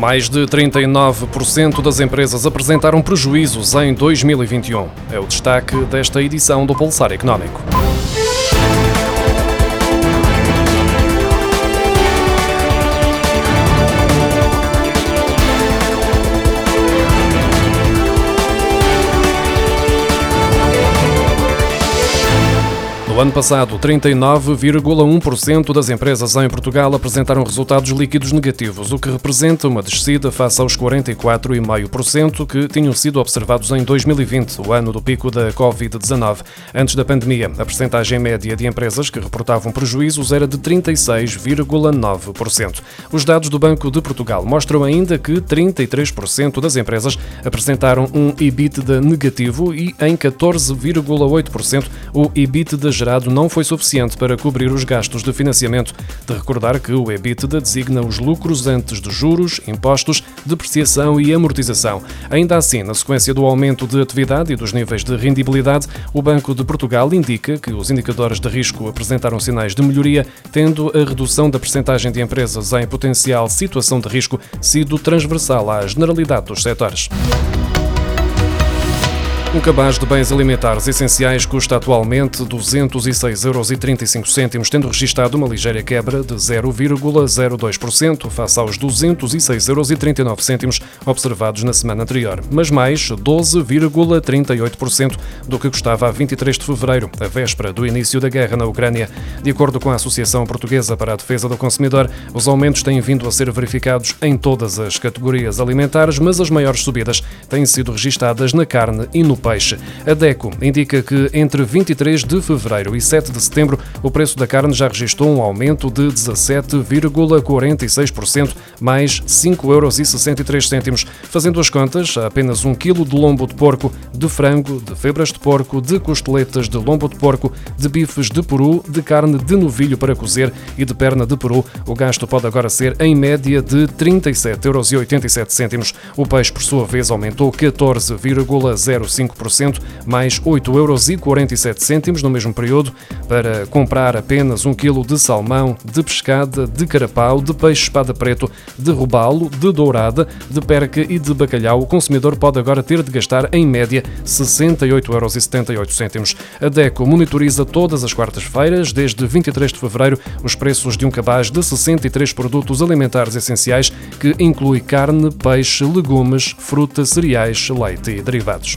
Mais de 39% das empresas apresentaram prejuízos em 2021. É o destaque desta edição do Pulsar Económico. No ano passado, 39,1% das empresas em Portugal apresentaram resultados líquidos negativos, o que representa uma descida face aos 44,5% que tinham sido observados em 2020, o ano do pico da Covid-19. Antes da pandemia, a percentagem média de empresas que reportavam prejuízos era de 36,9%. Os dados do Banco de Portugal mostram ainda que 33% das empresas apresentaram um EBITDA negativo e em 14,8% o EBITDA gerado não foi suficiente para cobrir os gastos de financiamento. De recordar que o EBITDA designa os lucros antes de juros, impostos, depreciação e amortização. Ainda assim, na sequência do aumento de atividade e dos níveis de rendibilidade, o Banco de Portugal indica que os indicadores de risco apresentaram sinais de melhoria, tendo a redução da percentagem de empresas em potencial situação de risco sido transversal à generalidade dos setores. Um cabaz de bens alimentares essenciais custa atualmente 206,35 euros, tendo registado uma ligeira quebra de 0,02% face aos 206,39 euros observados na semana anterior, mas mais 12,38% do que custava a 23 de fevereiro, a véspera do início da guerra na Ucrânia. De acordo com a Associação Portuguesa para a Defesa do Consumidor, os aumentos têm vindo a ser verificados em todas as categorias alimentares, mas as maiores subidas têm sido registadas na carne e no peixe. A DECO indica que entre 23 de fevereiro e 7 de setembro o preço da carne já registrou um aumento de 17,46%, mais 5,63 euros. Fazendo as contas, apenas um quilo de lombo de porco, de frango, de febras de porco, de costeletas de lombo de porco, de bifes de peru, de carne de novilho para cozer e de perna de peru, o gasto pode agora ser em média de 37,87 euros. O peixe, por sua vez, aumentou 14,05% mais 8,47 euros no mesmo período, para comprar apenas um quilo de salmão, de pescada, de carapau, de peixe espada preto, de robalo, de dourada, de perca e de bacalhau, o consumidor pode agora ter de gastar, em média, 68,78 euros. A DECO monitoriza todas as quartas-feiras, desde 23 de fevereiro, os preços de um cabaz de 63 produtos alimentares essenciais, que inclui carne, peixe, legumes, fruta, cereais, leite e derivados.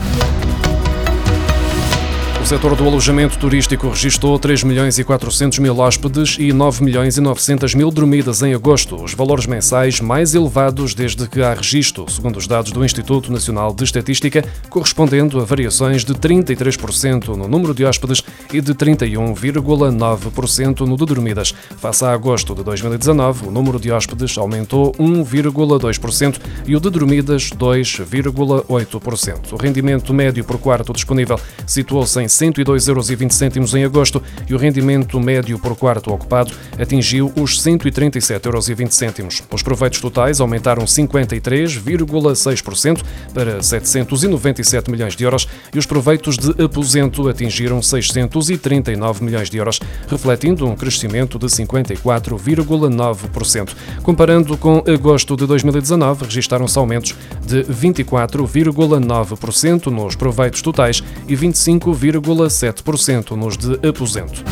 O setor do alojamento turístico registrou 3 milhões e 400 mil hóspedes e 9 milhões e 900 mil dormidas em agosto, os valores mensais mais elevados desde que há registro, segundo os dados do Instituto Nacional de Estatística, correspondendo a variações de 33% no número de hóspedes e de 31,9% no de dormidas. Face a agosto de 2019, o número de hóspedes aumentou 1,2% e o de dormidas 2,8%. O rendimento médio por quarto disponível situou-se em 102,20 euros em agosto e o rendimento médio por quarto ocupado atingiu os 137,20 euros. Os proveitos totais aumentaram 53,6% para 797 milhões de euros e os proveitos de aposento atingiram 639 milhões de euros, refletindo um crescimento de 54,9%. Comparando com agosto de 2019, registaram-se aumentos de 24,9% nos proveitos totais e 25,9% 0,7% nos de aposento.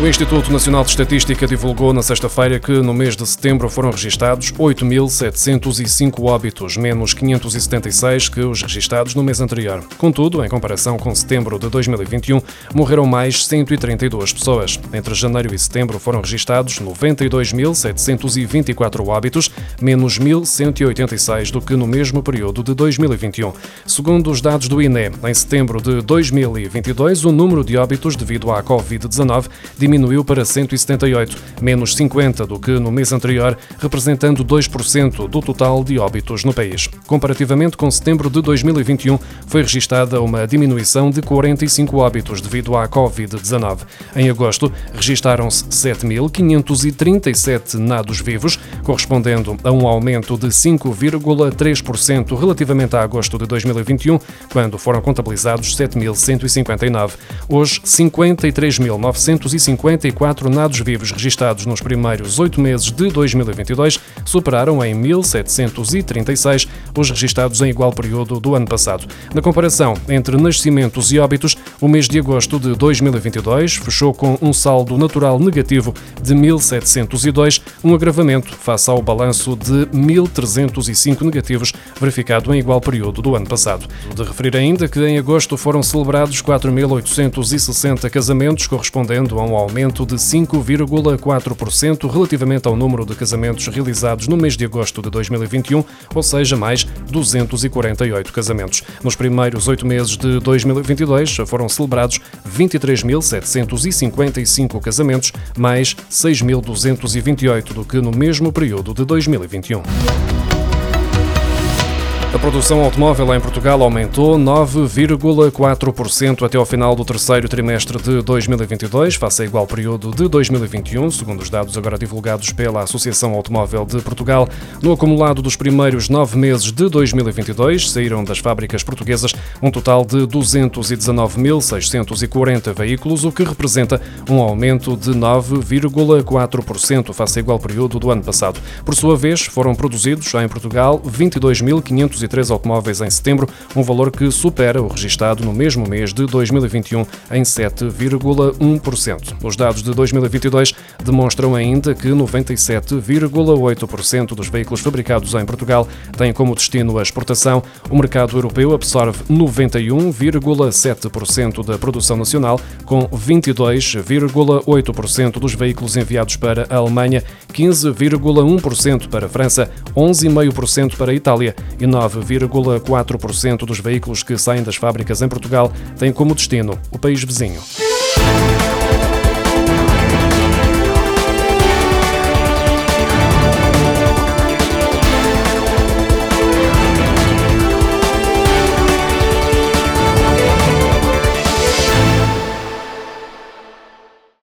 O Instituto Nacional de Estatística divulgou na sexta-feira que no mês de setembro foram registados 8.705 óbitos, menos 576 que os registados no mês anterior. Contudo, em comparação com setembro de 2021, morreram mais 132 pessoas. Entre janeiro e setembro foram registados 92.724 óbitos, menos 1.186 do que no mesmo período de 2021. Segundo os dados do INE, em setembro de 2022, o número de óbitos devido à Covid-19 diminuiu para 178, menos 50 do que no mês anterior, representando 2% do total de óbitos no país. Comparativamente com setembro de 2021, foi registada uma diminuição de 45 óbitos devido à Covid-19. Em agosto, registaram-se 7.537 nados vivos, correspondendo a um aumento de 5,3% relativamente a agosto de 2021, quando foram contabilizados 7.159. Hoje, 53.950 54 nados vivos registados nos primeiros oito meses de 2022 superaram em 1.736 os registados em igual período do ano passado. Na comparação entre nascimentos e óbitos, o mês de agosto de 2022 fechou com um saldo natural negativo de 1.702, um agravamento face ao balanço de 1.305 negativos verificado em igual período do ano passado. De referir ainda que em agosto foram celebrados 4.860 casamentos, correspondendo a um aumento de 5,4% relativamente ao número de casamentos realizados no mês de agosto de 2021, ou seja, mais 248 casamentos. Nos primeiros oito meses de 2022 foram celebrados 23.755 casamentos, mais 6.228 do que no mesmo período de 2021. A produção automóvel em Portugal aumentou 9,4% até ao final do terceiro trimestre de 2022, face a igual período de 2021, segundo os dados agora divulgados pela Associação Automóvel de Portugal. No acumulado dos primeiros nove meses de 2022, saíram das fábricas portuguesas um total de 219.640 veículos, o que representa um aumento de 9,4% face a igual período do ano passado. Por sua vez, foram produzidos em Portugal 22.500 203 automóveis em setembro, um valor que supera o registado no mesmo mês de 2021 em 7,1%. Os dados de 2022 demonstram ainda que 97,8% dos veículos fabricados em Portugal têm como destino a exportação. O mercado europeu absorve 91,7% da produção nacional, com 22,8% dos veículos enviados para a Alemanha, 15,1% para a França, 11,5% para a Itália e 9 9,4% dos veículos que saem das fábricas em Portugal têm como destino o país vizinho.